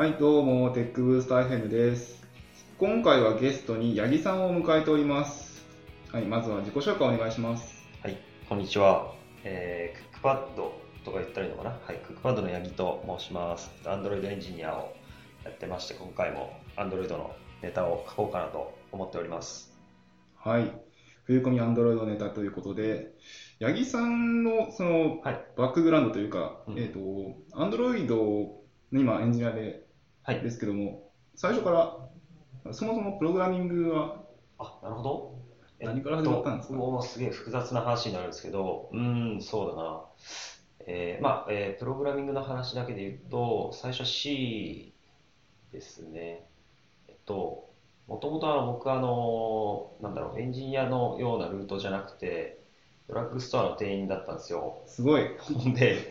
はい、どうも、テックブースター FM です。今回はゲストに八木さんを迎えております。はい、まずは自己紹介お願いします。はい、こんにちは。えー、クックパッドとか言ったらいいのかな？はい、クックパッドの八木と申します。Android エンジニアをやってまして、今回も Android のネタを書こうかなと思っております。はい、冬込みアンドロイドネタということで、八木さんのそのはい、バックグラウンドというか、うんえっ、と、アンドロイドの今エンジニアではい。ですけども、最初からそもそもプログラミングはあ、なるほど。何から始まったんですか？えっともうすげえ複雑な話になるんですけど、うーん、そうだな。えーまあ、えープログラミングの話だけで言うと、最初は C ですね。えっと、もともとあの僕はあの、なんだろう、エンジニアのようなルートじゃなくて、ドラッグストアの店員だったんですよ。すごい。ほんで、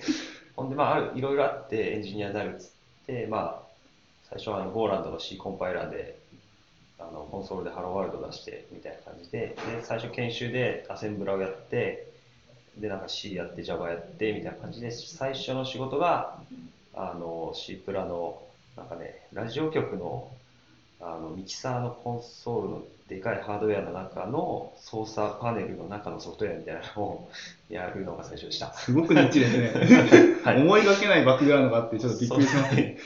ほんで、まあ、ある、いろいろあってエンジニアになるっつって、まあ、最初はあの、ゴーランドの C コンパイラーで、あの、コンソールでハローワールド出して、みたいな感じで、で、最初研修でアセンブラをやって、で、なんか C やって Java やって、みたいな感じで、最初の仕事が、あの、C プラの、なんかね、ラジオ局の、あの、ミキサーのコンソールのでかいハードウェアの中の操作パネルの中のソフトウェアみたいなのを やるのが最初でした。すごくニッチですね。はい思いがけないバックグラウンドがあって、ちょっとびっくりしますそうね。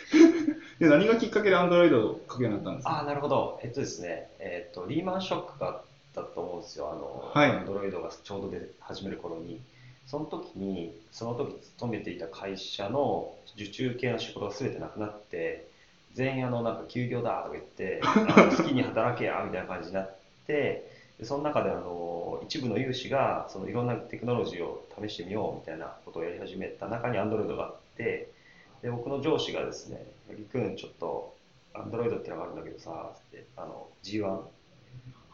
で、何がきっかけでアンドロイドを書くようになったんですか？ああ、なるほど。えっとですね、えっと、リーマンショックがあったと思うんですよ。あの、はいアンドロイドがちょうど出始める頃に。その時に、その時勤めていた会社の受注系の仕事が全てなくなって、全員あの、なんか休業だとか言って、好き に働けやみたいな感じになって、でその中であの一部の有志がそのいろんなテクノロジーを試してみようみたいなことをやり始めた中に Android があってで僕の上司がですね「八木君ちょっと Android ってのがあるんだけどさ」ってあの G1 っ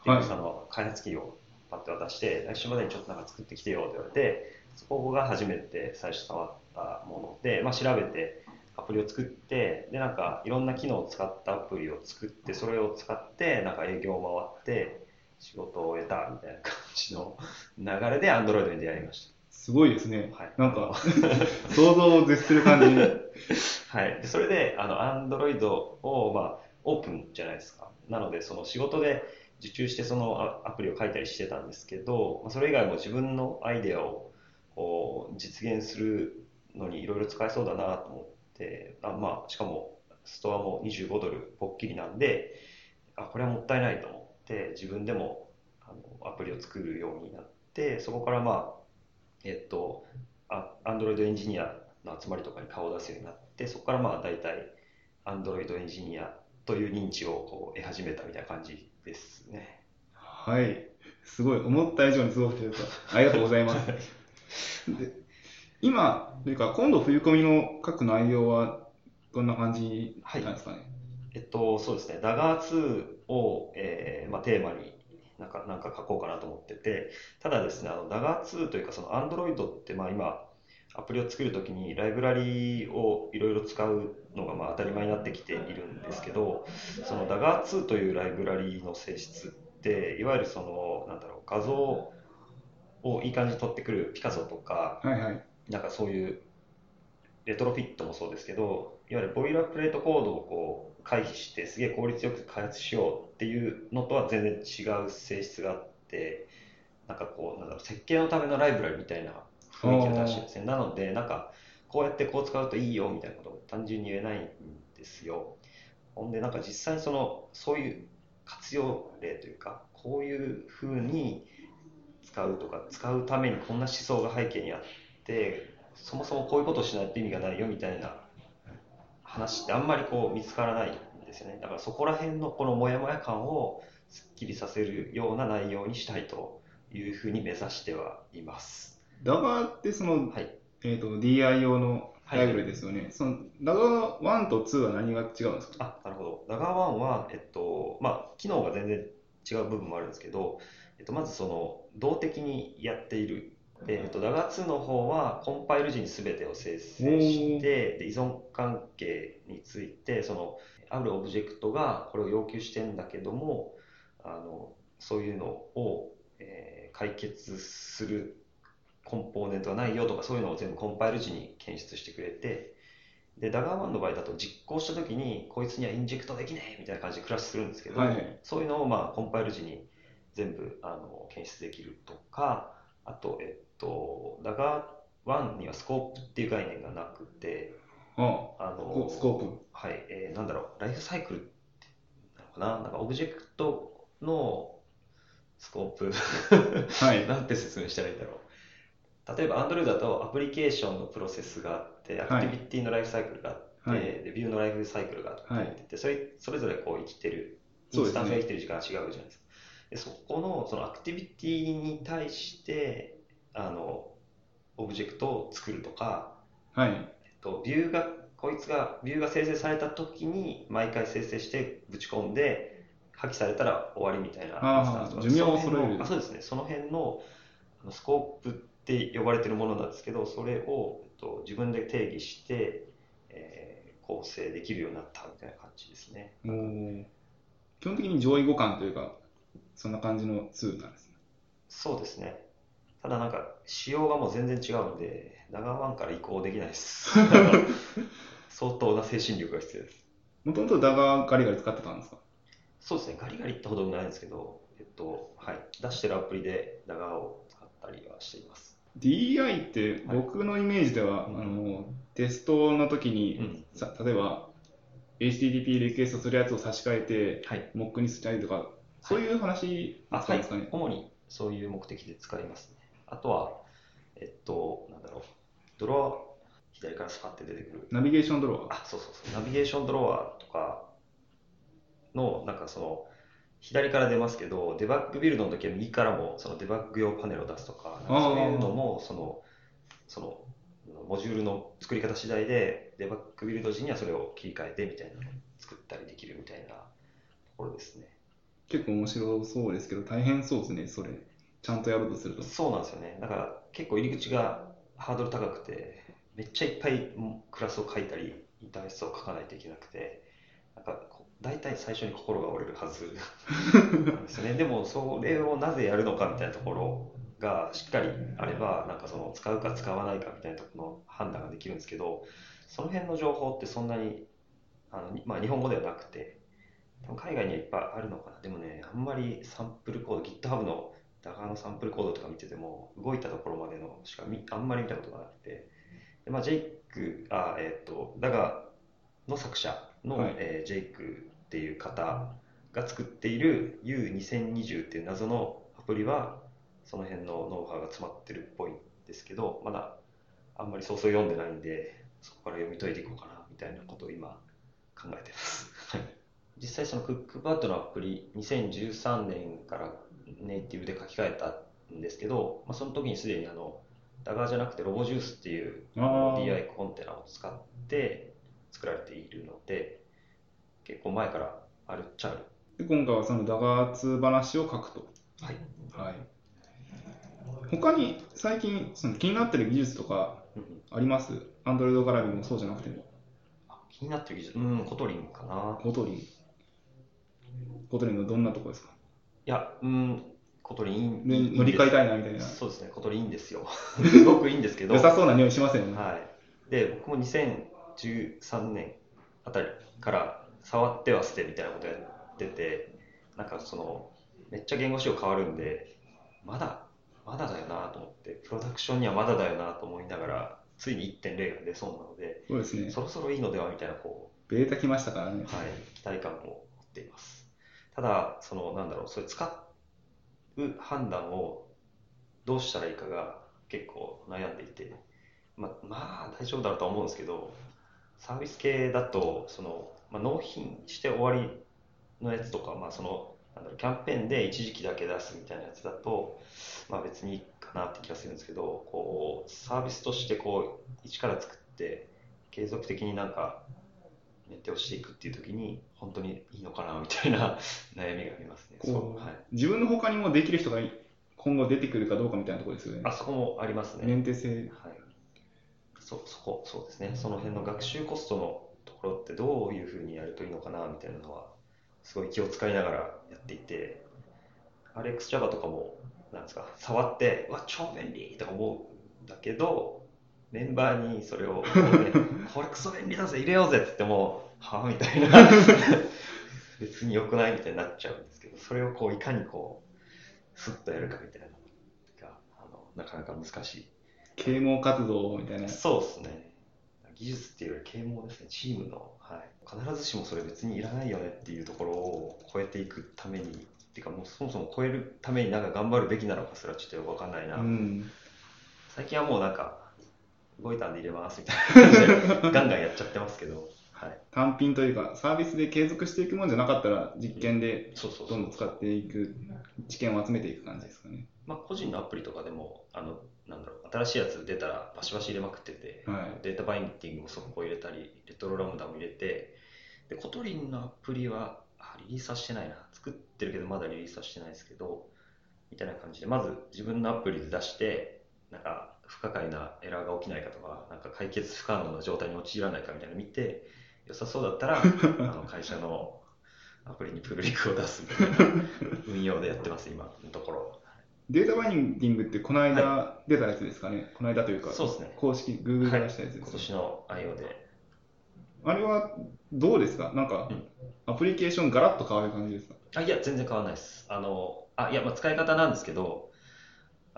ていうその開発キーをパッと渡して来週までにちょっとなんか作ってきてよって言われてそこが初めて最初触ったもので、まあ、調べてアプリを作ってでなんかいろんな機能を使ったアプリを作ってそれを使ってなんか営業を回って仕事を得たみたいな感じの流れで Android に出会いましすごいですね。た。はい、なんか、想像を絶する感じ。はい、でそれであの Android を、まあ、オープンじゃないですか。なので、その仕事で受注してそのアアプリを書いたりしてたんですけど、まあそれ以外も自分のアイデアをこう実現するのにいろいろ使えそうだなと思って、あまあ、しかもストアも25ドルぽっきりなんで、あこれはもったいないと思って、自分でもあのアプリを作るようになって、そこからまあ、えっと、あ Android エンジニアの集まりとかに顔を出すようになって、そこからまあ大体 Android エンジニアという認知をこう得始めたみたいな感じですね。はい。すごい。思った以上にすごくてよかった。ありがとうございます。で今、というか、今度冬込みの書く内容はどんな感じなんですかね？えっと、そうですね、ダガー2を、えーまあ、テーマになんかなんか書こうかなと思ってて、ただですね、あのダガー2というか、その Android ってまあ今、アプリを作るときにライブラリをいろいろ使うのがまあ当たり前になってきているんですけど、そのダガー2というライブラリの性質って、いわゆるその、なんだろう、画像をいい感じに撮ってくるピカソとか、はいはい。なんかそういうレトロフィットもそうですけど、いわゆるボイラープレートコードをこう回避してすげえ効率よく開発しようっていうのとは全然違う性質があって、なんかこう、なんだろう、設計のためのライブラリみたいな雰囲気を出してるんですね。なので、なんかこうやってこう使うといいよみたいなことを単純に言えないんですよ。ほんで、なんか実際にその、そういう活用例というか、こういう風に使うとか、使うためにこんな思想が背景にあって、そもそもこういうことをしないと意味がないよみたいな話ってあんまりこう見つからないんですよね。だからそこら辺のこのモヤモヤ感をすっきりさせるような内容にしたいというふうに目指してはいます。ダガーってその、はい。えっ、と、DI 用のライブラリですよね。その、ダガー1と2は何が違うんですか？あ、なるほど。ダガー1は、えっと、まあ、機能が全然違う部分もあるんですけど、えっと、まずその、動的にやっている。でえっと、ダガー2の方は、コンパイル時に全てを生成して、で依存関係について、その、あるオブジェクトがこれを要求してんだけども、あの、そういうのを、えー解決するコンポーネントがないよとか、そういうのを全部コンパイル時に検出してくれて、で、 Dagger 1の場合だと実行したときに、こいつには inject できねえみたいな感じでクラッシュするんですけど、はい。そういうのをまあコンパイル時に全部あの検出できるとか、あと、えっと、 Dagger 1にはスコープっていう概念がなくて、ああのこスコープ。はい、えーなんだろう、ライフサイクルってなのかな、なんかオブジェクトのスコープ、はい。なんて説明したらいいんだろう。例えば Android だとアプリケーションのプロセスがあって、アクティビティのライフサイクルがあって、はいでビューのライフサイクルがあって、はいでそれそれぞれこう生きてる、イそうですねンスタンスが生きてる時間が違うじゃないですか。でそこのそのアクティビティに対してあのオブジェクトを作るとか、はい。えっと、ビューがこいつがビューが生成された時に毎回生成してぶち込んで破棄されたら終わりみたいなあその辺揃える。のあそうですね。その辺のあのスコープって呼ばれてるものなんですけどそれを、えっと、自分で定義して、えー構成できるようになったみたいな感じですね。基本的に上位互換というか、そんな感じのツールなんですね。そうですね。ただなんか仕様がもう全然違うので長ワンから移行できないです。相当な精神力が必要です。もともとダガーガリガリ使ってたんですか？そうですね、ガリガリってほどないんですけど、えっと、はい、出してるアプリでダガーを使ったりはしています。DI って僕のイメージでは、うんあのテストの時に、うんさ例えば HTTP リクエストするやつを差し替えてはい。モックにしたりとかそういう話あ、はい使うんですかね、、主にそういう目的で使いますね。あとは、えっと、なんだろう、ドロア、左からスパッて出てくる。ナビゲーションドロワーあ、そうそうそう、ナビゲーションドロワーとかの、なんかその、左から出ますけど、デバッグビルドの時は右からもそのデバッグ用パネルを出すとか、なんかそういうのも、その、その、モジュールの作り方次第で、デバッグビルド時にはそれを切り替えてみたいなのを作ったりできるみたいなところですね。結構面白そうですけど大変そうですねそれちゃんとやろうとするとそうなんですよね。だから結構入り口がハードル高くて、めっちゃいっぱいクラスを書いたり、インターフェースを書かないといけなくて、なんか大体最初に心が折れるはずなんですね。でもそれをなぜやるのかみたいなところがしっかりあれば、なんかその使うか使わないかみたいなところの判断ができるんですけど、その辺の情報ってそんなにあの、まあ、日本語ではなくて、多分海外にはいっぱいあるのかな。でもね、あんまりサンプルコード、GitHub のダガーのサンプルコードとか見てても、動いたところまでのしか見あんまり見たことがなくて、でまあ、ジェイク、あ、えっ、と、ダガーの作者の、はいえージェイクっていう方が作っている U2020 っていう謎のアプリは、その辺のノウハウが詰まってるっぽいんですけど、まだあんまりそうそう読んでないんで、そこから読み解いていこうかなみたいなことを今考えてます。はい実際そのクックパッドのアプリ2013年からネイティブで書き換えたんですけど、まあ、その時にすでにあのダガーじゃなくてロボジュースっていう DI コンテナを使って作られているので結構前からあるっちゃある。で今回はそのダガー2話を書くと。はい。はい。他に最近その気になってる技術とかうん。あります ?Android 絡みもそうじゃなくても。あ気になってる技術。うん Kotlinかな。 Kotlin Kotlinのどんなとこですか？いやうん Kotlinいいねいい乗り換えたいなみたいな。そうですね Kotlin いいんですよ。すごくいいんですけど。良さそうな匂いしますよね、はい、で僕も2013年あたりから触っては捨てみたいなことやっててなんかそのめっちゃ言語仕様変わるんでまだまだだよなと思ってプロダクションにはまだだよなと思いながらついに1.0が出そうなのでそうですね。そろそろいいのではみたいなこベータ来ましたからね。う、はい、期待感を持っていますただそのなんだろうそれ使う判断をどうしたらいいかが結構悩んでいてままあ大丈夫だろうとは思うんですけどサービス系だとその、ま、納品して終わりのやつとか、まあ、そのなんだろうキャンペーンで一時期だけ出すみたいなやつだと、まあ、別にいいかなって気がするんですけどこうサービスとしてこう一から作って継続的になんかメンテをしていくっていう時に本当にいいのかなみたいな 悩みがありますね。こそううはい、自分の他にもできる人が今後出てくるかどうかみたいなところですよね。あそこもありますね。メンテ性。はい、そそこそうですね。その辺の学習コストのところってどういうふうにやるといいのかなみたいなのはすごい気を使いながらやっていて RxJava とかもなんですか触ってうわ超便利とか思うんだけどメンバーにそれを、ね、これクソ便利だぜ、入れようぜって言っても、はぁみたいな、別に良くないみたいになっちゃうんですけど、それをこういかにこう、スッとやるかみたいなのが、あのなかなか難しい。啓蒙活動みたいな。そうですね。技術っていうより啓蒙ですね、チームの、はい、必ずしもそれ別にいらないよねっていうところを超えていくために、っていうかもうそもそも超えるためになんか頑張るべきなのかそれはちょっとよくわかんないな。うん。最近はもうなんか、動いたんで入れますみたいな感じで、ガンガンやっちゃってますけど、はい。単品というか、サービスで継続していくもんじゃなかったら、実験でそうそうそうどんどん。使っていく、知見を集めていく感じですかね。まあ、個人のアプリとかでも、あの、なんだろう、新しいやつ出たらバシバシ入れまくってて、はい DataBinding も速攻入れたり、 Retrolambda も入れて、で、 Kotlin のアプリは、あリリースはしてないな。作ってるけどまだリリースはしてないですけど、みたいな感じで、まず自分のアプリで出して、なんか不可解なエラーが起きないかとか、なんか解決不可能な状態に陥らないかみたいなの見て、良さそうだったら、あの会社のアプリにプルリクを出すみたいな 運用でやってます、今のところ。データバインディングってこの間出たやつですかね？この間というか、そうですね公式、Google が出したやつで今す、年の IO で。あれはどうですか？なんかうん、アプリケーションガラッと変わる感じですか？あいや、全然変わらないです。あの、あ、いや、まあ、使い方なんですけど、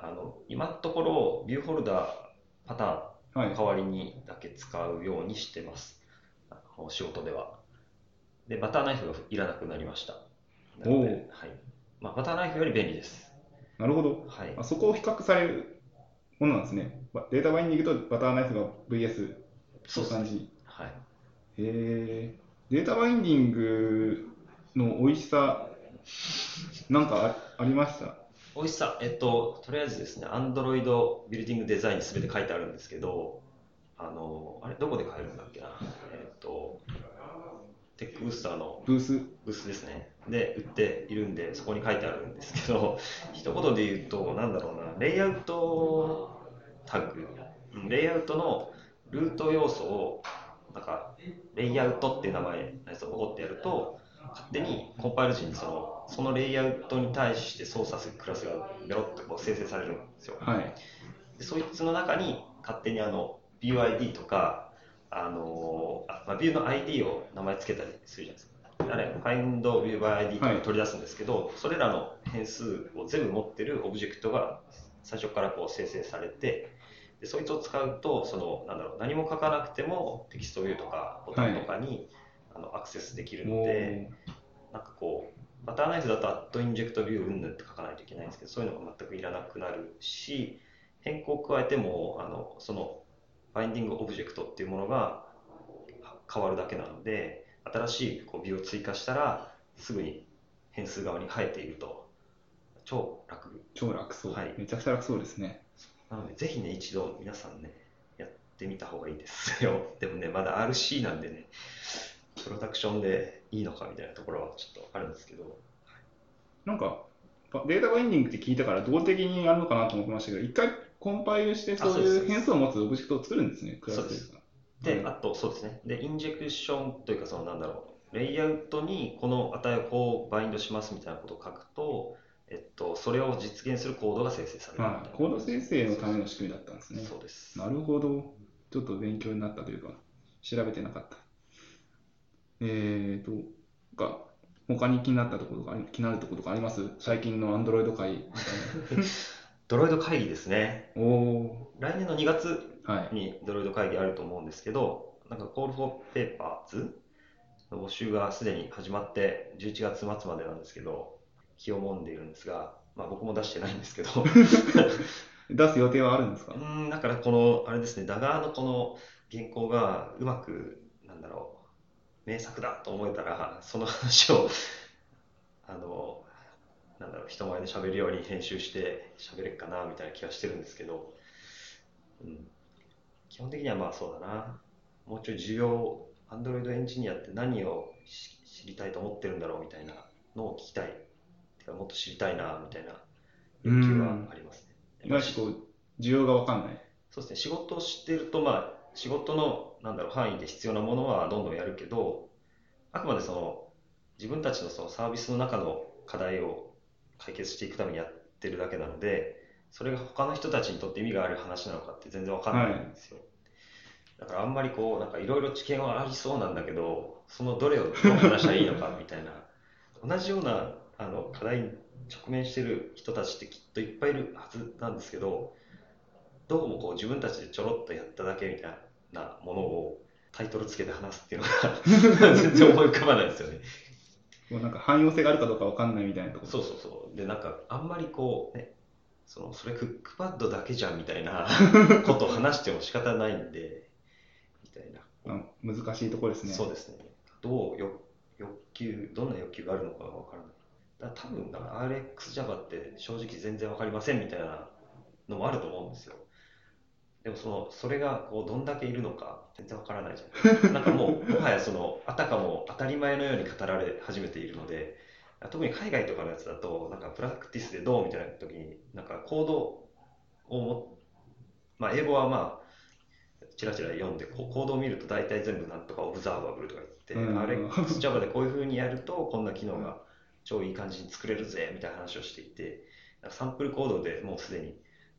あの、今のところ、ビューホルダーパターンはいの。代わりにだけ使うようにしてます。あの仕事では。で、バターナイフがいらなくなりました。なのおで、はい。まあ、バターナイフより便利です。なるほど。はいあ。そこを比較されるものなんですね。ばデータバインディングとバターナイフが VS そう。感じ。はい。へえ。データバインディングの美味しさ、なんかあありました？美味しさ、えっと、とりあえずですね、Android ビルディングデザインに全て書いてあるんですけど、あの、あれ、どこで買えるんだっけな。えっと、テックブースターのブースブースですね。で、売っているんで、そこに書いてあるんですけど、一言で言うと、なんだろうな、レイアウトタグ、うんレイアウトのルート要素を、なんか、レイアウトっていう名前のやつをポコってやると、勝手にコンパイル時にそのそのレイアウトに対して操作するクラスがベロッとこう生成されるんですよ。はい。でそいつの中に勝手にあの View ID とか、あのあまあ、ビューの ID を名前つけたりするじゃないですか。あれ、FindViewByID とか取り出すんですけど、それらの変数を全部持ってるオブジェクトが最初からこう生成されて、でそいつを使うとそのなんだろう何も書かなくても TextView とかボタンとかに、あのアクセスできるので、なんかこう、バターナイフだと@InjectView うんぬんって書かないといけないんですけど、そういうのが全くいらなくなるし、変更を加えても、あのその binding object っていうものが変わるだけなので、新しいこうビューを追加したら、すぐに変数側に生えていると、超楽。超楽そう、はいめちゃくちゃ楽そうですね。なので、ぜひね、一度皆さんね、やってみた方がいいですよ。でもね、まだ RC なんでね、プロダクションでいいのかみたいなところはちょっとあるんですけど、なんか、ばデータバインディングって聞いたから動的にやるのかなと思ってましたけど、一回コンパイルしてそういう変数を持つオブジェクトを作るんですね、クラスですか。で、はいあとそうですね。で、インジェクションというか、そのなんだろう、レイアウトにこの値をこうバインドしますみたいなことを書くと、えっと、それを実現するコードが生成されるはい、コード生成のための仕組みだったんですね。そうです。なるほど。ちょっと勉強になったというか、調べてなかった。えーと、なんか、他に気になったところ気になるところとかあります？最近の Android 会みたい ドロイド会議ですね。な。お来年の2月。にドロイド会議あると思うんですけど、なんか Call for Papers の募集がすでに始まって、11月末までなんですけど、気をもんでいるんですが、まあ僕も出してないんですけど、出す予定はあるんですか？うーん、だからこの、あれですね、ダガーのこの原稿がうまく、なんだろう、名作だと思えたら、その話を、あの、なんだろう、人前で喋るように編集して喋れっかな、みたいな気がしてるんですけど、うん、基本的にはまあそうだな、もうちょい需要、Android エンジニアって何をし知りたいと思ってるんだろうみたいなのを聞きたい。てかもっと知りたいな、みたいな欲求はありますね。いわゆるこう、需要がわかんない。そうですね、仕事をしてると、まあ、仕事の、なんだろう、範囲で必要なものはどんどんやるけど、あくまでその、自分たちのそのサービスの中の課題を解決していくためにやってるだけなので、それが他の人たちにとって意味がある話なのかって全然わかんないんですよ。だからあんまりこう、なんかいろいろ知見はありそうなんだけど、そのどれをどう話したらいいのかみたいな、同じようなあの課題に直面してる人たちってきっといっぱいいるはずなんですけど、どうもこう自分たちでちょろっとやっただけみたいなものをタイトルつけて話すっていうのが 全然思い浮かばないですよね。もうなんか汎用性があるかどうかわかんないみたいなところ。そうそうそう。で、なんか、あんまりこう、ね、その、それクックパッドだけじゃんみたいな ことを話しても仕方ないんで、みたいな。あ難しいところですね。そうですね。どうよ欲求、どんな欲求があるのかがわからない。だ多分、だから RxJava って正直全然わかりませんみたいなのもあると思うんですよ。でもその、それがこうどんだけいるのか全然わからないじゃん。なんかもう、もはやその、あたかも当たり前のように語られ始めているので、特に海外とかのやつだと、なんかプラクティスでどうみたいな時に、なんかコードをも、まあ英語はまあ、チラチラ読んで、こうコードを見ると大体全部なんとかオブザーバブルとか言って、うん RxJava でこういう風にやると、こんな機能が超いい感じに作れるぜ、みたいな話をしていて、サンプルコードでもうすでに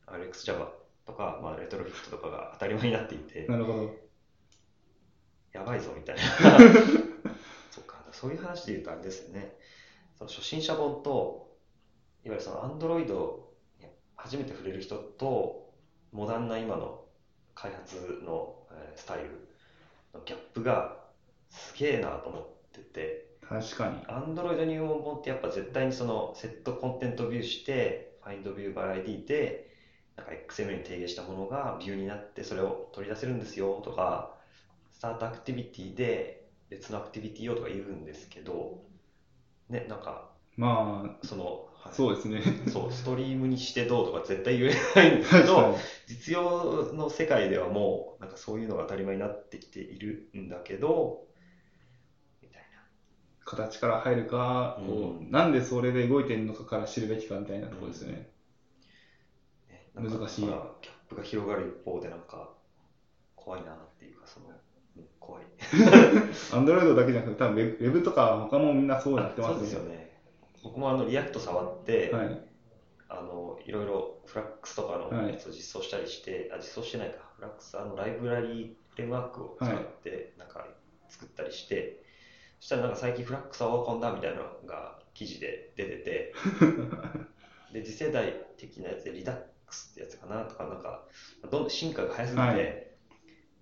RxJava とか、まあ、レトロフィットとかが当たり前になっていて、なるほど。やばいぞみたいな。そっか、そういう話で言うとあれですよね。その初心者本と、いわゆるその Android に初めて触れる人と、モダンな今の開発のえースタイルのギャップがすげえなと思ってて、確かに。Android 入門本ってやっぱ絶対にそのセットコンテントビューして、FindView by ID で、なんか XML に提言したものがビューになってそれを取り出せるんですよとか、スタートアクティビティで別のアクティビティをとか言うんですけど、ね、なんか、まその、あ、はいそうですね。そう、ストリームにしてどうとか絶対言えないんですけどに、。実用の世界ではもう、なんかそういうのが当たり前になってきているんだけど、みたいな。形から入るか、こうんうなんでそれで動いてるのかから知るべきかみたいなところですよね。難しい。ほらギャップが広がる一方でなんか怖いなっていうかその、うん怖い。Android だけじゃなくて、多分ウェブとか他もみんなそうなってまそうすですよね。僕もあの React 触って、はい。あのいろいろフラックスとかのはい。やつを実装したりして、あ実装してないか。フラックスあのライブラリーフレームワークを使ってなんか作ったりして、そしたらなんか最近フラックスはオワコンだみたいなのが記事で出てて で次世代的なやつでリダッってやつかなとかなんかどんどん進化が早すぎて、はい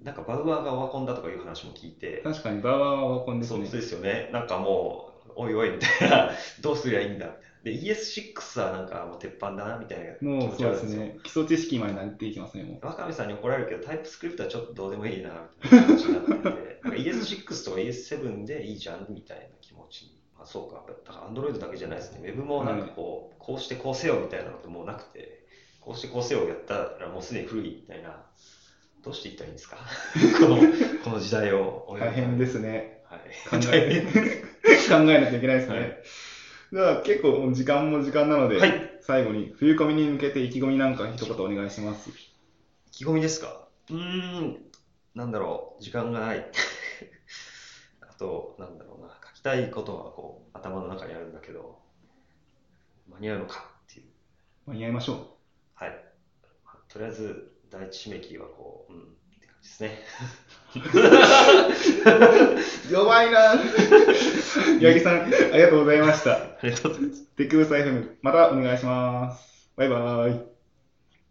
なんかバウアーがオワコンだとかいう話も聞いて、確かに、バーワーはワコンですねそう。ですよね。なんかもう、おいおいみたいな、どうすりゃいいんだみたいな。で、ES6 はなんかもう鉄板だなみたいな気もう持ちそうです。ね。基礎知識までなっていきますね、もう。若見さんに怒られるけど、タイプスクリプトはちょっとどうでもいいなみたいな気持ちになってて、なんか ES6 とか ES7 でいいじゃんみたいな気持ちに。あ、そうか。だから Android だけじゃないですね。Web もなんかこう、こうしてこうせよみたいなのってもうなくて、こうしてこうせよやったらもうすでに古いみたいな。どうしていったらいいんですか？この、この時代を。大変ですね。はい。考え、考えないといけないですね。はいでは結構時間も時間なので、はい最後に冬コミに向けて意気込みなんか一言お願いします。意気込みですか？うーん、なんだろう、時間がない。あと、なんだろうな、書きたいことはこう頭の中にあるんだけど、間に合うのかっていう。間に合いましょはい。まあとりあえず、第一締め切りはこう、うん、って感じですね。う。弱いな八木さん、ありがとうございました。ありがとうございます。テックブース FM、またお願いします。バイバイ。